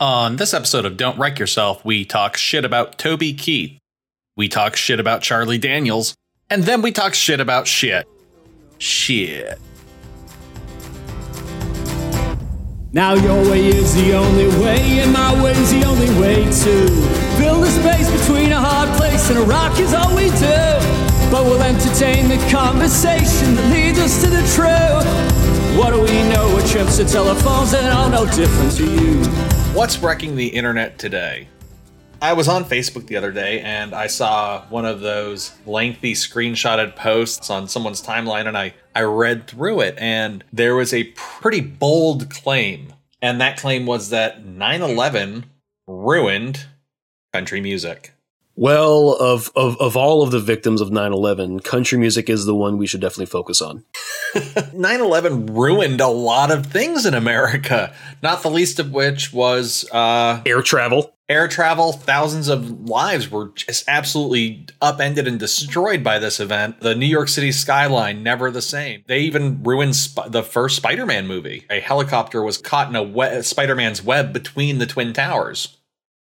On this episode of Don't Wreck Yourself, we talk shit about Toby Keith. We talk shit about Charlie Daniels. And then we talk shit about shit. Shit. Now your way is the only way, and my way's the only way to fill the space between a hard place and a rock is all we do. But we'll entertain the conversation that leads us to the truth. What do we know? We're trips to telephones and all no different to you. What's wrecking the internet today? I was on Facebook the other day and I saw one of those lengthy screenshotted posts on someone's timeline and I, I read through it and there was a pretty bold claim. And that claim was that 9 11 ruined country music. Well, of, of, of all of the victims of 9 11, country music is the one we should definitely focus on. 9 11 ruined a lot of things in America, not the least of which was uh, Air travel. air travel. Thousands of lives were just absolutely upended and destroyed by this event. The New York City skyline, never the same. They even ruined Sp- the first Spider Man movie. A helicopter was caught in a we- Spider Man's web between the Twin Towers.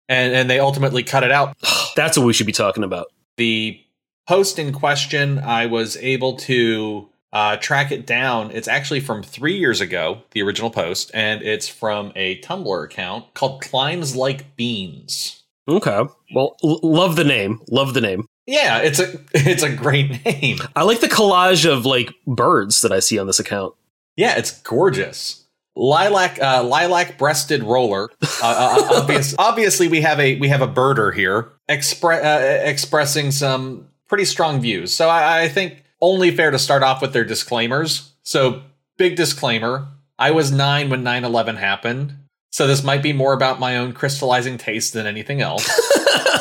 And, and they ultimately cut it out That's what we should be talking about. the post in question, I was able to uh, track it down. It's actually from three years ago, the original post, and it's from a Tumblr account called Climbs Like Beans. Okay. Well, l- love the name. Love the name. Yeah, it's a it's a great name. I like the collage of like birds that I see on this account. Yeah, it's gorgeous. Lilac, uh, lilac breasted roller. Uh, uh, obvious, obviously, we have a we have a birder here expre- uh, expressing some pretty strong views. So I, I think only fair to start off with their disclaimers. So big disclaimer: I was nine when 9-11 happened. So this might be more about my own crystallizing taste than anything else.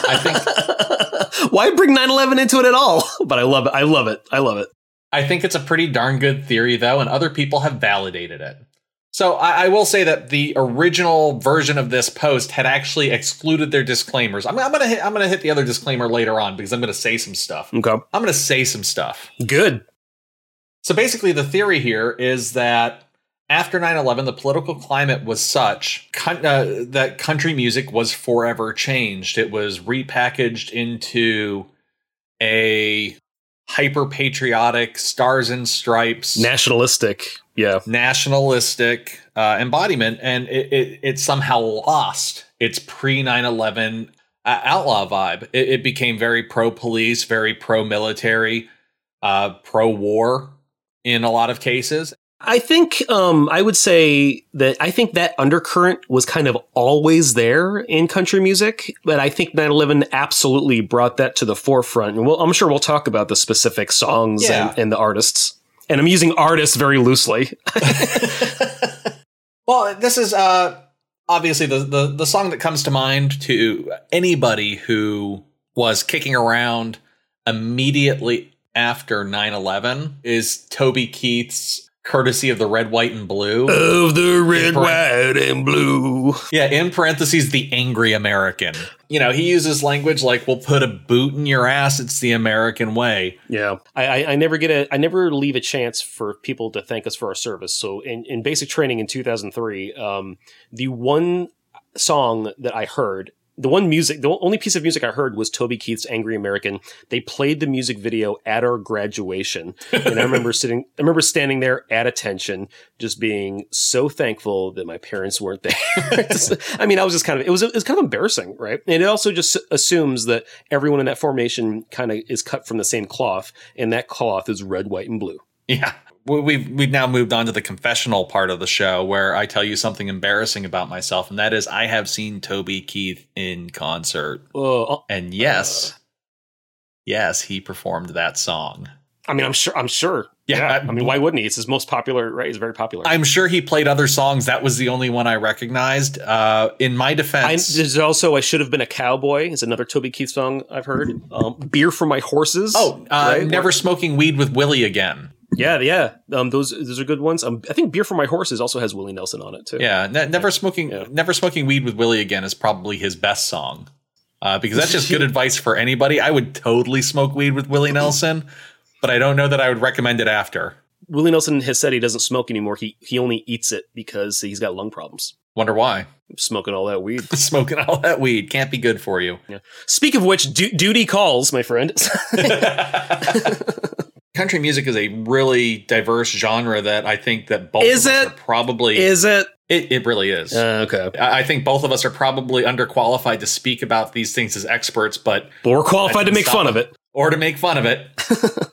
I think Why bring 9/11 into it at all? But I love it. I love it. I love it. I think it's a pretty darn good theory, though, and other people have validated it. So I, I will say that the original version of this post had actually excluded their disclaimers. I'm, I'm gonna hit, I'm gonna hit the other disclaimer later on because I'm gonna say some stuff. Okay. I'm gonna say some stuff. Good. So basically, the theory here is that after 9 11, the political climate was such con- uh, that country music was forever changed. It was repackaged into a hyper patriotic, stars and stripes, Nationalistic. Yeah. nationalistic uh, embodiment, and it, it, it somehow lost its pre 9 11 uh, outlaw vibe. It, it became very pro police, very pro military, uh, pro war in a lot of cases. I think um, I would say that I think that undercurrent was kind of always there in country music, but I think 9/11 absolutely brought that to the forefront. And we'll, I'm sure we'll talk about the specific songs Yeah. and, and the artists. And I'm using artists very loosely. Well, this is uh, obviously the, the the song that comes to mind to anybody who was kicking around immediately after 9-11 is Toby Keith's courtesy of the red, white, and blue. of the red, white, and blue. Yeah, in parentheses, the angry American. You know, he uses language like, we'll put a boot in your ass. It's the American way. Yeah, I, I, I never get a, I never leave a chance for people to thank us for our service. So in, in basic training in 2003, um, the one song that I heard, the one music, the only piece of music I heard was Toby Keith's "Angry American." They played the music video at our graduation, and I remember sitting, I remember standing there at attention, just being so thankful that my parents weren't there. I mean, I was just kind of, it was, it was kind of embarrassing, right? And it also just assumes that everyone in that formation kind of is cut from the same cloth, and that cloth is red, white, and blue. Yeah. We- We've we've now moved on to the confessional part of the show where I tell you something embarrassing about myself, and that is I have seen Toby Keith in concert. Oh, And yes, yes, he performed that song. I mean, I'm sure, I'm sure. Yeah, I, I- mean, why wouldn't he? It's his most popular, right? He's very popular. I'm sure he played other songs. That was the only one I recognized. Uh, in my I, defense, there's also "I Should Have Been a Cowboy." Is another Toby Keith song I've heard. Um, "Beer for My Horses." oh, uh, right? never smoking weed with Willie again. Yeah, yeah. Um, those those are good ones. Um, I think "Beer for My Horses" also has Willie Nelson on it too. Yeah, ne- never smoking, Yeah. never smoking weed with Willie again is probably his best song. Uh, because that's just good advice for anybody. I would totally smoke weed with Willie Nelson, but I don't know that I would recommend it after. Willie Nelson has said he doesn't smoke anymore. He he only eats it because he's got lung problems. Wonder why? Smoking all that weed. Smoking all that weed can't be good for you. Speak of which, du- duty calls, my friend. Country music is a really diverse genre that I think that both Is of us it? are probably Is it? it, it really is. Uh, okay. I I think both of us are probably underqualified to speak about these things as experts, but we're qualified to make fun of it. or to make fun of it.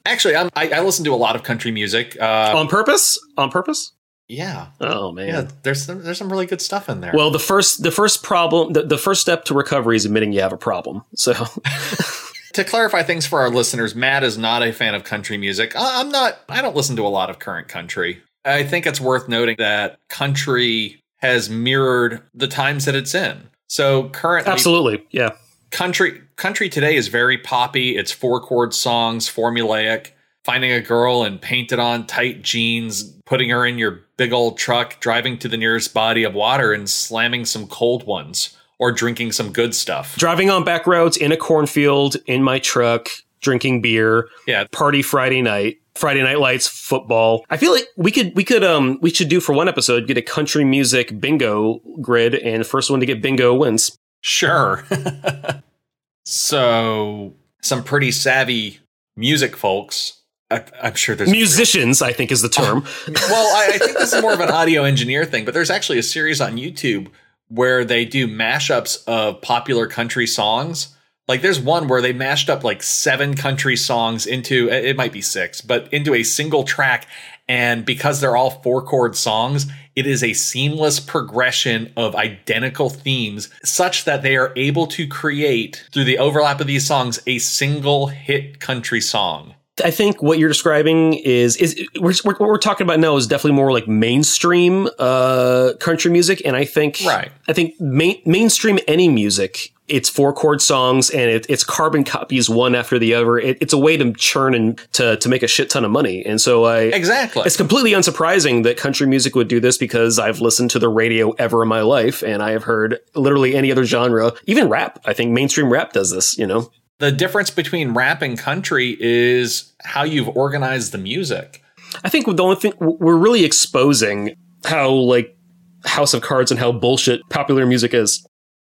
Actually, I'm, I, I listen to a lot of country music. Uh, On purpose? On purpose? yeah, Oh man. yeah. There's some, there's some really good stuff in there. Well, the first the first problem the, the first step to recovery is admitting you have a problem. So to clarify things for our listeners, Matt is not a fan of country music. I'm not. I don't listen to a lot of current country. I think it's worth noting that country has mirrored the times that it's in. So currently, absolutely, yeah. country country today is very poppy. It's four chord songs, formulaic. Finding a girl and painted on tight jeans, putting her in your big old truck, driving to the nearest body of water and slamming some cold ones, or drinking some good stuff. Driving on back roads in a cornfield in my truck, drinking beer, Yeah, party Friday night. Friday night lights, football. I feel like we could we could um we should do for one episode get a country music bingo grid and the first one to get bingo wins. Sure. so, some pretty savvy music folks. I, I'm sure there's. Musicians, I think is the term. well, I, I think this is more of an audio engineer thing, but there's actually a series on YouTube where they do mashups of popular country songs. Like, there's one where they mashed up like seven country songs into, it might be six, but into a single track. And because they're all four chord songs, it is a seamless progression of identical themes such that they are able to create, through the overlap of these songs, a single hit country song. I think what you're describing is is we're, we're, what we're talking about now is definitely more like mainstream uh, country music, and I think Right. I think main, mainstream any music. It's four chord songs and it, it's carbon copies one after the other. It, it's a way to churn and to to make a shit ton of money. And so I Exactly. it's completely unsurprising that country music would do this because I've listened to the radio ever in my life and I have heard literally any other genre, even rap. I think mainstream rap does this. You know. The difference between rap and country is how you've organized the music. I think the only thing we're really exposing how like House of Cards and how bullshit popular music is.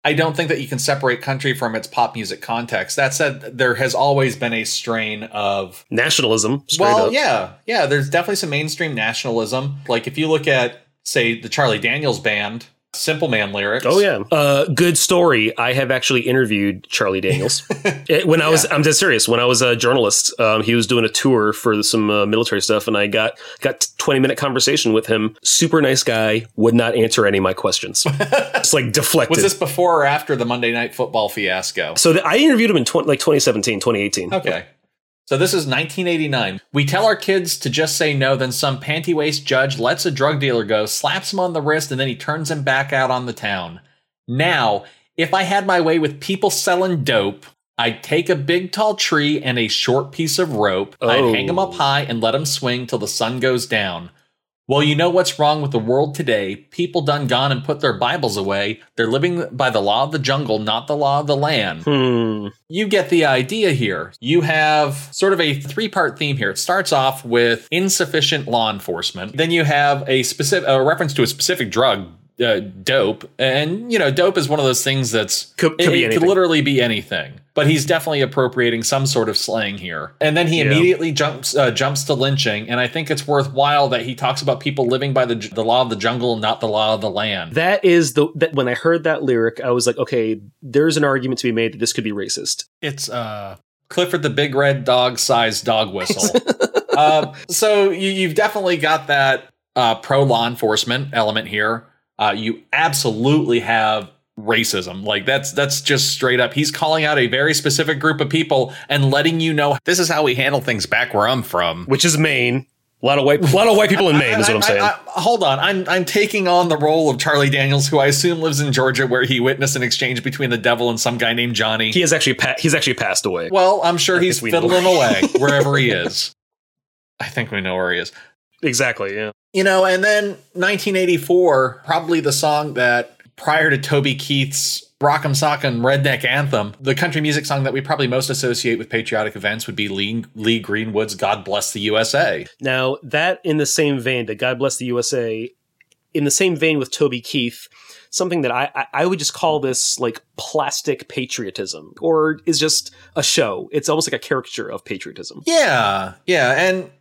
I don't think that you can separate country from its pop music context. That said, there has always been a strain of Nationalism, well, up. yeah, yeah. There's definitely some mainstream nationalism. Like if you look at, say, the Charlie Daniels band, Simple Man lyrics. Oh yeah, uh, good story. I have actually interviewed Charlie Daniels It- when I was. I'm dead serious. When I was a journalist, um, he was doing a tour for some uh, military stuff, and I got got 20 minute conversation with him. Super nice guy. Would not answer any of my questions. it's like deflected. Was this before or after the Monday Night Football fiasco? so th- I interviewed him in 20, like 2017, 2018. Okay. So this is 1989. We tell our kids to just say no, then some panty waist judge lets a drug dealer go, slaps him on the wrist, and then he turns him back out on the town. Now, if I had my way with people selling dope, I'd take a big tall tree and a short piece of rope. I'd Oh. hang them up high and let them swing till the sun goes down. Well, you know what's wrong with the world today? People done gone and put their Bibles away. They're living by the law of the jungle, not the law of the land Hmm. you get the idea here. You have sort of a three part theme here. It starts off with insufficient law enforcement. Then you have a specific a reference to a specific drug, uh, dope. And, you know, dope is one of those things that's Could- could it, be it could literally be anything. But he's definitely appropriating some sort of slang here. And then he Yeah. immediately jumps uh, jumps to lynching. And I think it's worthwhile that he talks about people living by the, the law of the jungle, not the law of the land. That is the that when I heard that lyric, I was like, okay, there's an argument to be made that this could be racist. It's uh Clifford the Big Red Dog sized dog whistle. uh, so you, you've definitely got that uh, pro law enforcement element here. Uh, you absolutely have racism. Like that's that's just straight up. He's calling out a very specific group of people and letting you know this is how we handle things back where I'm from. Which is Maine. A lot of white, a lot of white people in Maine is what I'm saying. I- I- hold on, I'm I'm taking on the role of Charlie Daniels, who I assume lives in Georgia, where he witnessed an exchange between the devil and some guy named Johnny. he has actually pa- he's actually passed away. Well, I'm sure he's fiddling away wherever he is. I think we know where he is. Exactly. Yeah. You know, and then 1984, probably the song that prior to Toby Keith's Rock'em Sock'em Redneck Anthem, the country music song that we probably most associate with patriotic events would be Lee, Lee Greenwood's God Bless the USA. Now that in the same vein, that God bless the USA, in the same vein with Toby Keith, something that I, I I would just call this like plastic patriotism, or is just a show. It's almost like a caricature of patriotism. Yeah, yeah, and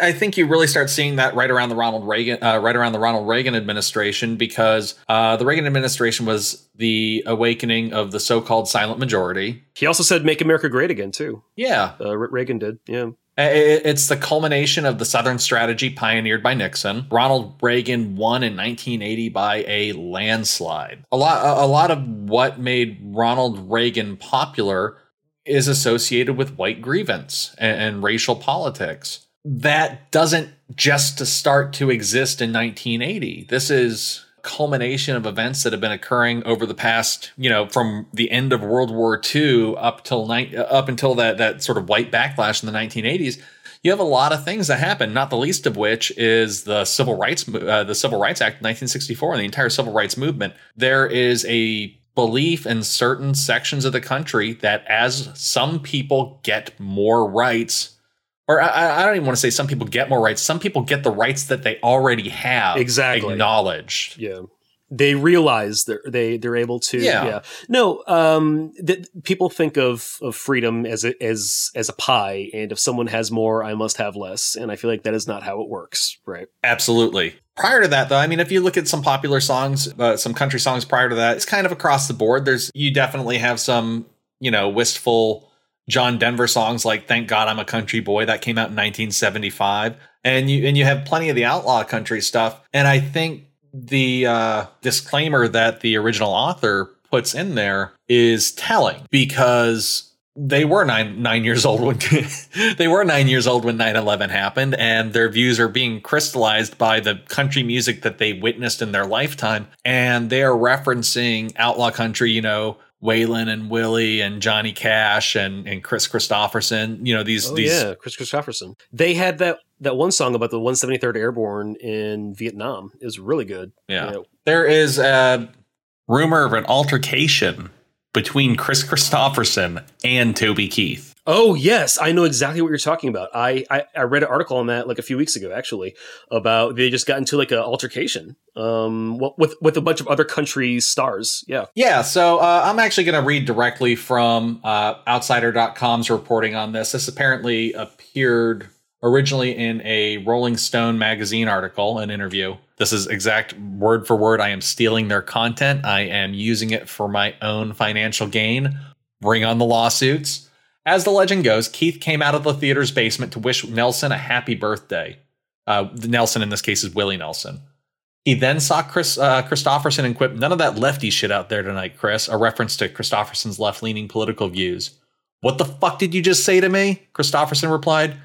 I think you really start seeing that right around the Ronald Reagan, uh, right around the Ronald Reagan administration, because uh, the Reagan administration was the awakening of the so-called silent majority. He also said "Make America Great Again" too. Yeah, Uh, Reagan did. Yeah. It's the culmination of the Southern strategy pioneered by Nixon. Ronald Reagan won in 1980 by a landslide. A lot, a a lot of what made Ronald Reagan popular is associated with white grievance and, and racial politics. That doesn't just to start to exist in 1980. This is culmination of events that have been occurring over the past, you know, from the end of World War II up till ni- up until that that sort of white backlash in the 1980s. You have a lot of things that happen, not the least of which is the Civil Rights uh, the Civil Rights Act of 1964 and the entire civil rights movement. There is a belief in certain sections of the country that as some people get more rights or I, I don't even want to say some people get more rights. Some people get the rights that they already have Exactly. acknowledged. Yeah. They realize they're they they're able to Yeah. no um th- people think of of freedom as a as as a pie and if someone has more I must have less and I feel like that is not how it works right Absolutely. Prior to that, though, I mean, if you look at some popular songs, uh, some country songs prior to that, it's kind of across the board. There's you definitely have some, you know, wistful John Denver songs like "Thank God I'm a Country Boy" that came out in 1975, and you and you have plenty of the outlaw country stuff. And I think the uh, disclaimer that the original author puts in there is telling because they were nine nine years old when they were nine years old when 9-11 happened. And their views are being crystallized by the country music that they witnessed in their lifetime. And they are referencing outlaw country you know Waylon and Willie and Johnny Cash and, and Kris Kristofferson, you know, these, oh these, yeah Kris Kristofferson they had that that one song about the 173rd Airborne in Vietnam it was really good yeah. You know, There is a rumor of an altercation between Kris Kristofferson and Toby Keith. Oh yes, I know exactly what you're talking about. I, I I read an article on that like a few weeks ago, actually, about they just got into like an altercation, um, with with a bunch of other country stars. Yeah, Yeah, so uh, I'm actually going to read directly from uh, Outsider.com's reporting on this. This apparently appeared originally in a Rolling Stone magazine article, an interview. This is exact word for word. I am stealing their content. I am using it for my own financial gain. Bring on the lawsuits. As the legend goes, Keith came out of the theater's basement to wish Nelson a happy birthday. Uh, Nelson, in this case, is Willie Nelson. He then saw Kris uh, Kristofferson and quipped, "None of that lefty shit out there tonight, Kris." A reference to Kristofferson's left-leaning political views. What the fuck did you just say to me? Kristofferson replied.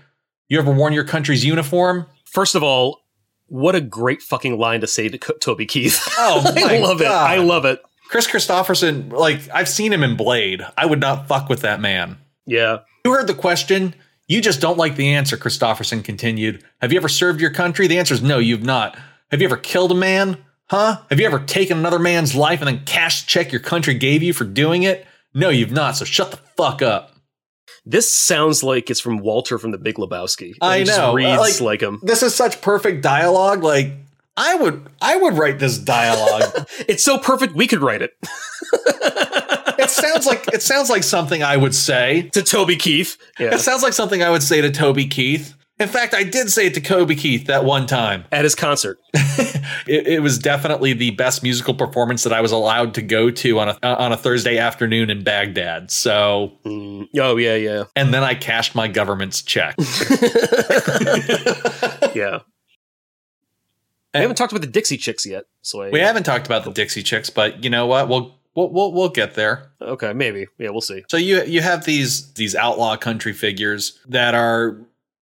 You ever worn your country's uniform? First of all, what a great fucking line to say to Co- Toby Keith. Oh, I love it. I love it. Kris Kristofferson, like I've seen him in Blade. I would not fuck with that man. Yeah. You heard the question. You just don't like the answer, Kristofferson continued. Have you ever served your country? The answer is no, you've not. Have you ever killed a man? Huh? Have you ever taken another man's life and then cashed the check your country gave you for doing it? No, you've not, so shut the fuck up. This sounds like it's from Walter from The Big Lebowski. I know, uh, reads like- like him. This is such perfect dialogue. Like, I would I would write this dialogue. It's so perfect we could write it it sounds like it sounds like something I would say. to Toby Keith. Yeah. It sounds like something I would say to Toby Keith. In fact, I did say it to Kobe Keith that one time. At his concert. It, it was definitely the best musical performance that I was allowed to go to on a on a Thursday afternoon in Baghdad. So, Mm, oh yeah, yeah, and then I cashed my government's check. yeah. we haven't talked about the Dixie Chicks yet, so I, we haven't talked about the Dixie Chicks, but you know what? We'll we'll we'll, we'll get there. Okay, maybe. Yeah, we'll see. So you you have these these outlaw country figures that are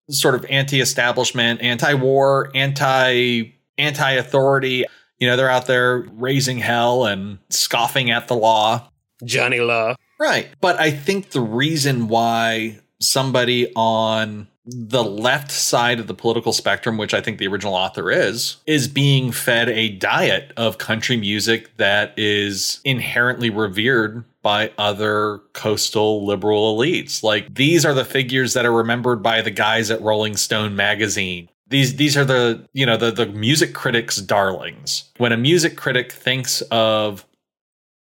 sort of anti-establishment, anti-war, anti anti-authority. You know, they're out there raising hell and scoffing at the law. Johnny Law. Right. But I think the reason why somebody on the left side of the political spectrum, which I think the original author is, is being fed a diet of country music that is inherently revered by other coastal liberal elites. Like these are the figures that are remembered by the guys at Rolling Stone magazine. these these are the you know the the music critics darlings when a music critic thinks of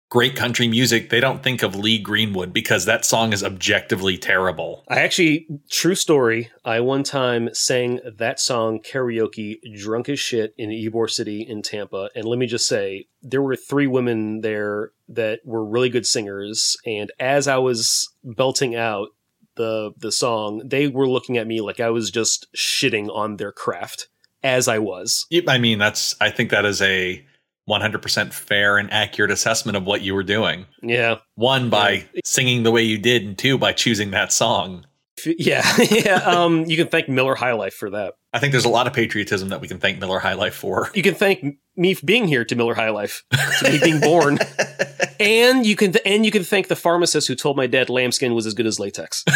great country music they don't think of lee greenwood because that song is objectively terrible I actually, true story. I one time sang that song karaoke, drunk as shit, in Ybor City in Tampa. And let me just say, there were three women there that were really good singers. And as I was belting out the the song, they were looking at me like I was just shitting on their craft, as I was. I mean that's i think that is a 100% fair and accurate assessment of what you were doing Yeah, one by singing the way you did and two by choosing that song yeah, yeah. Um, you can thank Miller High Life for that. i think there's a lot of patriotism that we can thank miller high life for You can thank me for being here to Miller High Life, to me being born, and you can th- and you can thank the pharmacist who told my dad lambskin was as good as latex.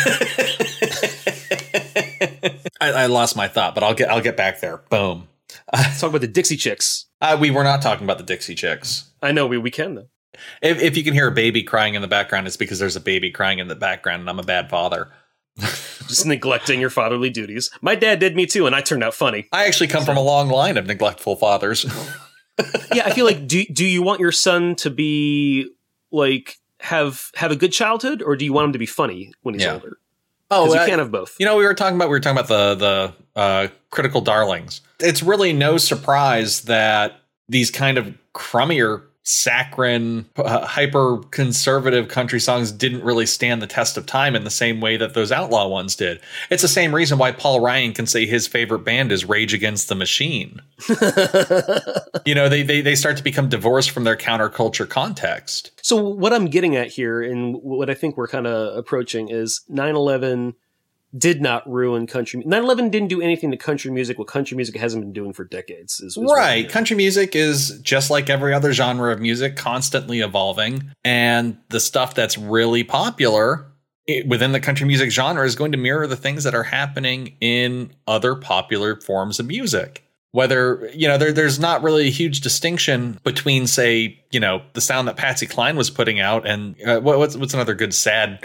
I, I lost my thought but i'll get i'll get back there boom Let's talk about the Dixie Chicks. Uh, we were not talking about the dixie chicks I know we we can though. If, if you can hear a baby crying in the background, it's because there's a baby crying in the background, and I'm a bad father. Just neglecting your fatherly duties. My dad did me too, and I turned out funny. I actually come from a long line of neglectful fathers. Yeah, I feel like do do you want your son to be like have have a good childhood, or do you want him to be funny when he's Yeah. older? Oh, you I- can't have both. you know, we were talking about we were talking about the the uh, critical darlings. It's really no surprise that these kind of crummier, saccharine, uh, hyper conservative country songs didn't really stand the test of time in the same way that those outlaw ones did. It's the same reason why Paul Ryan can say his favorite band is Rage Against the Machine. you know, they, they they start to become divorced from their counterculture context. So what I'm getting at here, and what I think we're kind of approaching, is 9/11 did not ruin country. 9/11 didn't do anything to country music. What country music hasn't been doing for decades. Is, is Right. Country music is just like every other genre of music, constantly evolving. And the stuff that's really popular within the country music genre is going to mirror the things that are happening in other popular forms of music. Whether, you know, there, there's not really a huge distinction between, say, you know, the sound that Patsy Cline was putting out and uh, what, what's, what's another good sad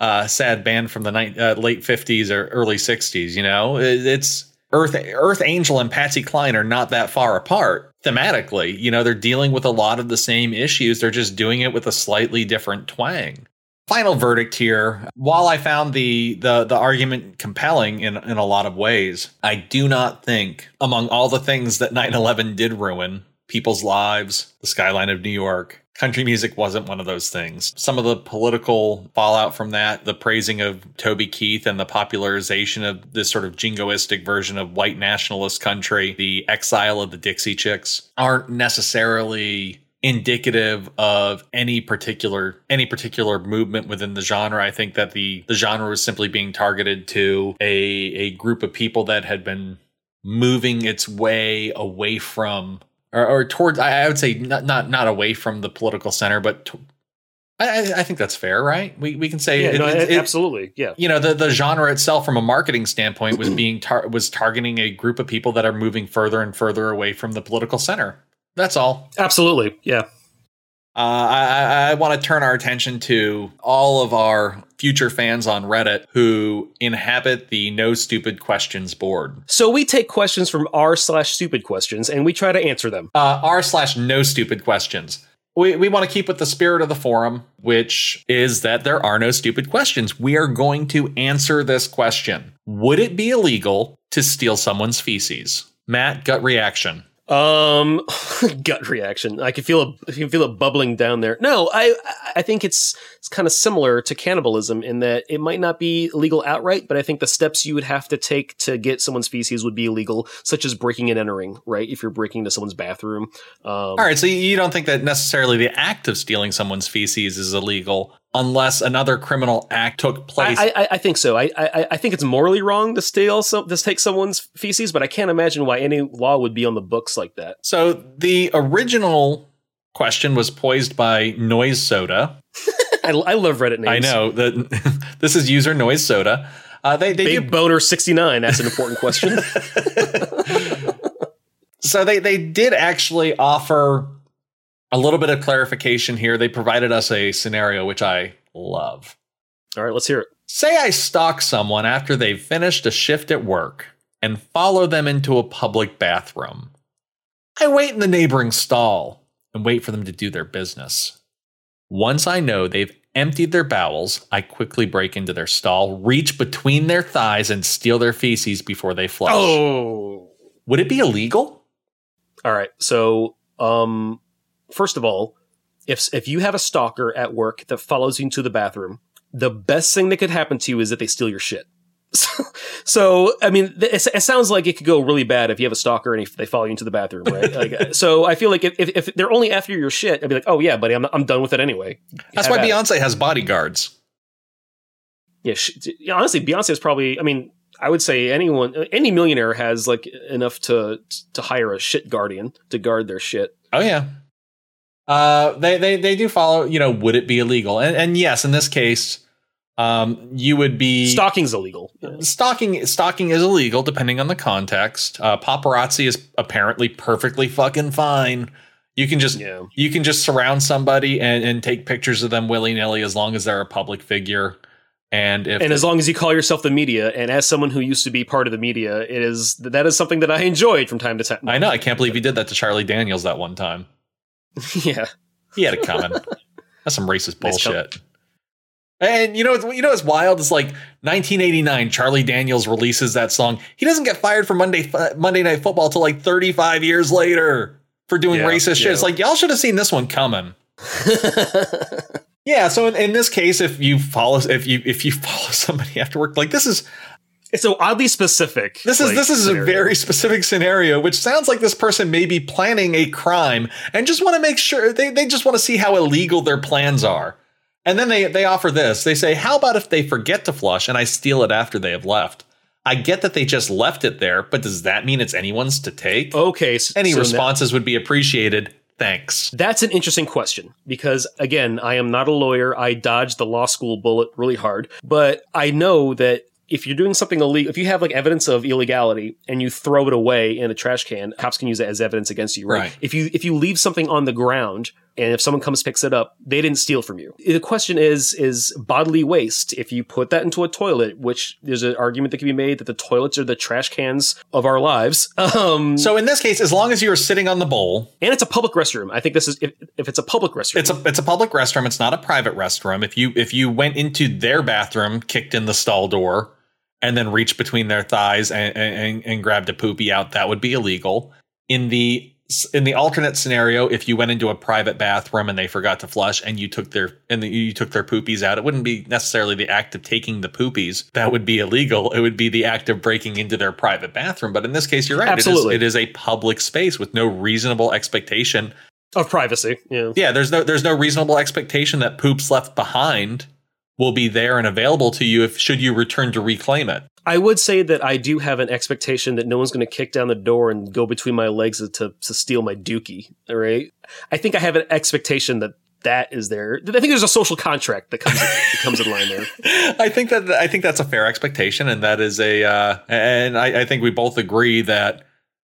uh, sad band from the ni- uh, late 50s or early 60s. You know, It- it's Earth Earth Angel and Patsy Cline are not that far apart thematically. You know, they're dealing with a lot of the same issues. They're just doing it with a slightly different twang. Final verdict here. While I found the the the argument compelling in in a lot of ways, I do not think among all the things that 9/11 did ruin people's lives, the skyline of New York, country music wasn't one of those things. Some of the political fallout from that, the praising of Toby Keith and the popularization of this sort of jingoistic version of white nationalist country, the exile of the Dixie Chicks, aren't necessarily indicative of any particular any particular movement within the genre. I think that the the genre was simply being targeted to a a group of people that had been moving its way away from or, or towards I, I would say not not not away from the political center, but to, I, I- think that's fair, right? We we can say Yeah, it- no, it- absolutely. Yeah. you know the the genre itself from a marketing standpoint was being tar- was targeting a group of people that are moving further and further away from the political center. That's all. Absolutely. Yeah. Uh, I, I, I want to turn our attention to all of our future fans on Reddit who inhabit the No Stupid Questions board. So we take questions from r slash stupid questions and we try to answer them. uh, r slash no stupid questions. We, we want to keep with the spirit of the forum, which is that there are no stupid questions. We are going to answer this question Would it be illegal to steal someone's feces? Matt, gut reaction. Um, gut reaction. I can feel it. I can feel it bubbling down there. No, I I think it's it's kind of similar to cannibalism in that it might not be legal outright, but I think the steps you would have to take to get someone's feces would be illegal, such as breaking and entering. Right, if you're breaking into someone's bathroom. Um, All right, so you don't think that necessarily the act of stealing someone's feces is illegal unless another criminal act took place? I, I, I think so. I, I I think it's morally wrong to steal some to take someone's feces, but I can't imagine why any law would be on the books like that. so the original question was poised by Noise Soda. I, I love Reddit names. I know that this is user Noise Soda. Uh, they they do Big Boner sixty nine. That's an important question. So they they did actually offer a little bit of clarification here. They provided us a scenario which I love. All right, let's hear it. Say I stalk someone after they've finished a shift at work. and follow them into a public bathroom. I wait in the neighboring stall and wait for them to do their business. Once I know they've emptied their bowels, I quickly break into their stall, reach between their thighs, and steal their feces before they flush. Oh, Would it be illegal? all right. So, um, first of all, if if you have a stalker at work that follows you into the bathroom, the best thing that could happen to you is that they steal your shit. So, so I mean, it, it sounds like it could go really bad if you have a stalker and if they follow you into the bathroom, right? like, uh, so I feel like if, if, they're only after your shit, I'd be like, oh yeah, buddy, I'm, I'm done with it anyway. That's Have why at it. Beyonce has bodyguards. Yeah, sh- yeah, honestly, Beyonce is probably. I mean, I would say anyone, any millionaire has like enough to to hire a shit guardian to guard their shit. Oh yeah. Uh, they they they do follow. You know, would it be illegal? And and yes, in this case, um, you would be Stalking's illegal. Stalking. Stalking is illegal depending on the context. Uh, paparazzi is apparently perfectly fucking fine. You can just Yeah. you can just surround somebody and, and take pictures of them willy nilly as long as they're a public figure. And if And as long as you call yourself the media, and as someone who used to be part of the media, it is that is something that I enjoyed from time to time. I know, I can't believe you did that to Charlie Daniels that one time. yeah, He had it coming. That's some racist Nice bullshit. And you know, what's- you know, what's wild is like 1989. Charlie Daniels releases that song. He doesn't get fired from Monday Monday Night Football till like 35 years later for doing Yeah, racist shit. It's like y'all should have seen this one coming. Yeah. So in, in this case, if you follow if you if you follow somebody after work, like this is it's so oddly specific. this is like, this is scenario. a very specific scenario, which sounds like this person may be planning a crime and just want to make sure they, they just want to see how illegal their plans are. And then they they offer this. They say, "How about if they forget to flush and I steal it after they have left?" I get that they just left it there, but does that mean it's anyone's to take? okay. s- Any so responses would be appreciated. Thanks. That's an interesting question because, again, I am not a lawyer. I dodged the law school bullet really hard, but I know that if you're doing something illegal, if you have like evidence of illegality and you throw it away in a trash can, cops can use it as evidence against you, right? Right. If you if you leave something on the ground and if someone comes picks it up, they didn't steal from you. The question is is bodily waste. If you put that into a toilet, which there's an argument that can be made that the toilets are the trash cans of our lives. Um, So in this case, as long as you are sitting on the bowl, and it's a public restroom. I think this is if, if it's a public restroom. It's a it's a public restroom. It's not a private restroom. If you if you went into their bathroom, kicked in the stall door, and then reached between their thighs and and, and grabbed a poopy out, that would be illegal. In the in the alternate scenario, if you went into a private bathroom and they forgot to flush and you took their and you took their poopies out, it wouldn't be necessarily the act of taking the poopies that would be illegal. It would be the act of breaking into their private bathroom. But in this case, you're right. Absolutely. It is, it is a public space with no reasonable expectation of privacy. Yeah. yeah there's no there's no reasonable expectation that poops left behind will be there and available to you if should you return to reclaim it I would say that I do have an expectation that no one's going to kick down the door and go between my legs to, to steal my dookie. All right. I think I have an expectation that that is there. I think there's a social contract that comes that comes in line there. i think that i think that's a fair expectation and that is a uh and I, I think we both agree that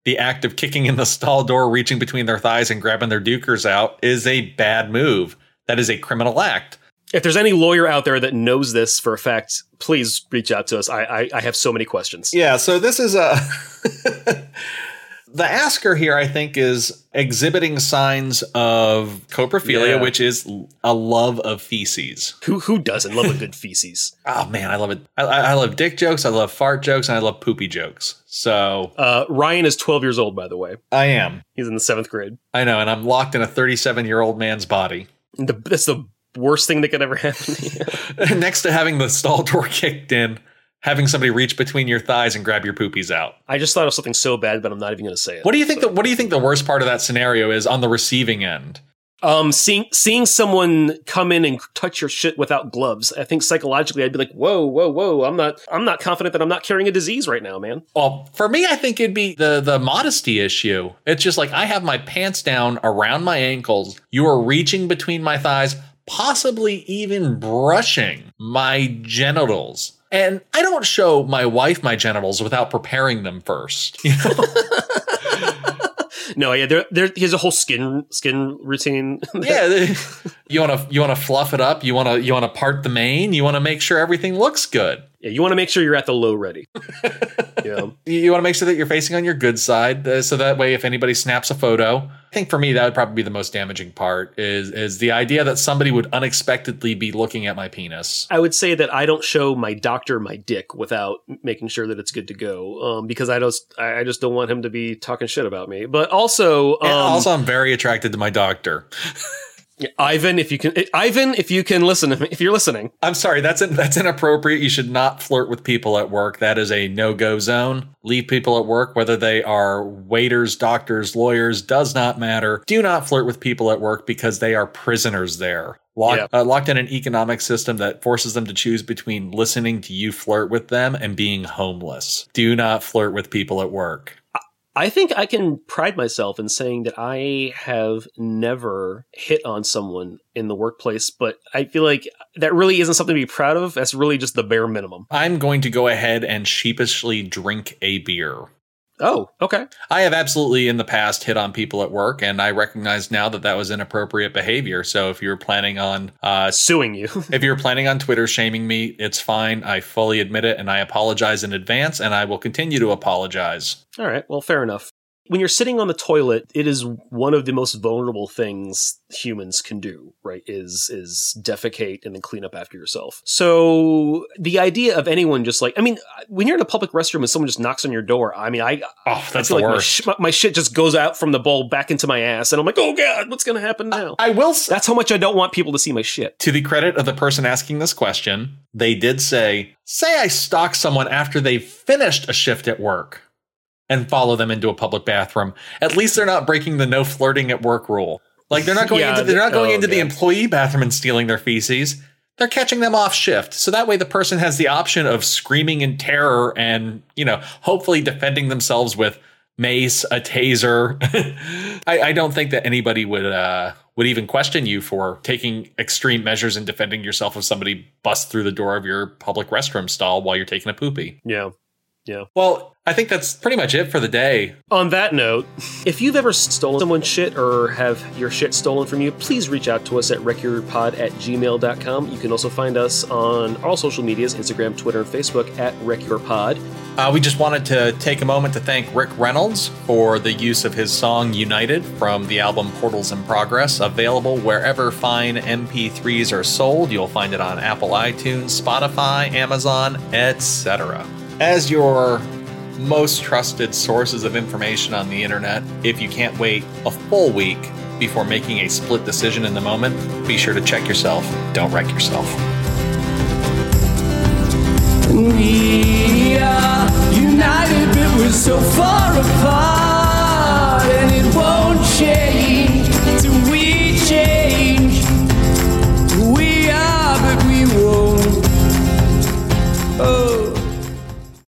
the act of kicking in the stall door reaching between their thighs and grabbing their dukers out is a bad move that is a criminal act If there's any lawyer out there that knows this for a fact, please reach out to us. I I, I have so many questions. Yeah, so this is a the asker here I think is exhibiting signs of coprophilia, Yeah. which is a love of feces. Who who doesn't love a good feces? Oh man, I love it. I, I love dick jokes, I love fart jokes, and I love poopy jokes. So Uh, Ryan is 12 years old, by the way. I am. He's in the seventh grade. I know, and I'm locked in a 37 year old man's body. The, that's the worst thing that could ever happen. to. Next to having the stall door kicked in, having somebody reach between your thighs and grab your poopies out. I just thought of something so bad, but I'm not even going to say it. What do you think? The, what do you think the worst part of that scenario is on the receiving end? Um, seeing seeing someone come in and touch your shit without gloves, I think psychologically I'd be like, whoa, whoa, whoa! I'm not, I'm not confident that I'm not carrying a disease right now, man. Well, for me, I think it'd be the the modesty issue. It's just like I have my pants down around my ankles. You are reaching between my thighs, possibly even brushing my genitals. And I don't show my wife my genitals without preparing them first. You know? No, yeah, there, there. He has a whole skin skin routine. yeah, you want to you want to fluff it up. You want to you want to part the mane. You want to make sure everything looks good. Yeah, you want to make sure you're at the low ready. yeah. You, you want to make sure that you're facing on your good side, uh, so that way, if anybody snaps a photo, I think for me that would probably be the most damaging part. Is is the idea that somebody would unexpectedly be looking at my penis? I would say that I don't show my doctor my dick without making sure that it's good to go, um, because I just I I just don't want him to be talking shit about me. But also, um, also, I'm very attracted to my doctor. Ivan, if you can, Ivan, if you can listen to me, if you're listening, I'm sorry, that's in, that's inappropriate. You should not flirt with people at work. That is a no go zone. Leave people at work, whether they are waiters, doctors, lawyers, does not matter. Do not flirt with people at work because they are prisoners there. Locked, uh, locked in an economic system that forces them to choose between listening to you flirt with them and being homeless. Do not flirt with people at work. I think I can pride myself in saying that I have never hit on someone in the workplace, but I feel like that really isn't something to be proud of. That's really just the bare minimum. I'm going to go ahead and sheepishly drink a beer. Oh, okay. I have absolutely in the past hit on people at work, and I recognize now that that was inappropriate behavior. So if you're planning on uh, suing you, if you're planning on Twitter shaming me, it's fine. I fully admit it, and I apologize in advance, and I will continue to apologize. All right. Well, fair enough when you're sitting on the toilet, it is one of the most vulnerable things humans can do, right? Is is defecate and then clean up after yourself. So the idea of anyone just like, I mean, when you're in a public restroom and someone just knocks on your door, I mean, I oh, that's I feel the like worst. My, sh- my, shit just goes out from the bowl back into my ass, and I'm like, oh god, what's gonna happen now? I, I will. S- that's how much I don't want people to see my shit. To the credit of the person asking this question, they did say, "Say I stalk someone after they've finished a shift at work." And follow them into a public bathroom. At least they're not breaking the no flirting at work rule. Like they're not going yeah, into they're not going oh, into the employee bathroom and stealing their feces. They're catching them off shift. So that way the person has the option of screaming in terror and, you know, hopefully defending themselves with mace, a taser. I, I, don't think that anybody would uh, would even question you for taking extreme measures and defending yourself if somebody busts through the door of your public restroom stall while you're taking a poopy. Yeah. Yeah. Well, I think that's pretty much it for the day. On that note, if you've ever stolen someone's shit or have your shit stolen from you, please reach out to us at wreckyourpod at gmail.com. You can also find us on all social medias Instagram, Twitter, and Facebook at wreckyourpod. Uh, we just wanted to take a moment to thank Rick Reynolds for the use of his song United from the album Portals in Progress, available wherever fine MP3s are sold. You'll find it on Apple iTunes, Spotify, Amazon, etc as your most trusted sources of information on the internet, if you can't wait a full week before making a split decision in the moment, be sure to check yourself. Don't wreck yourself. We are united, but we're so far apart, and it won't change.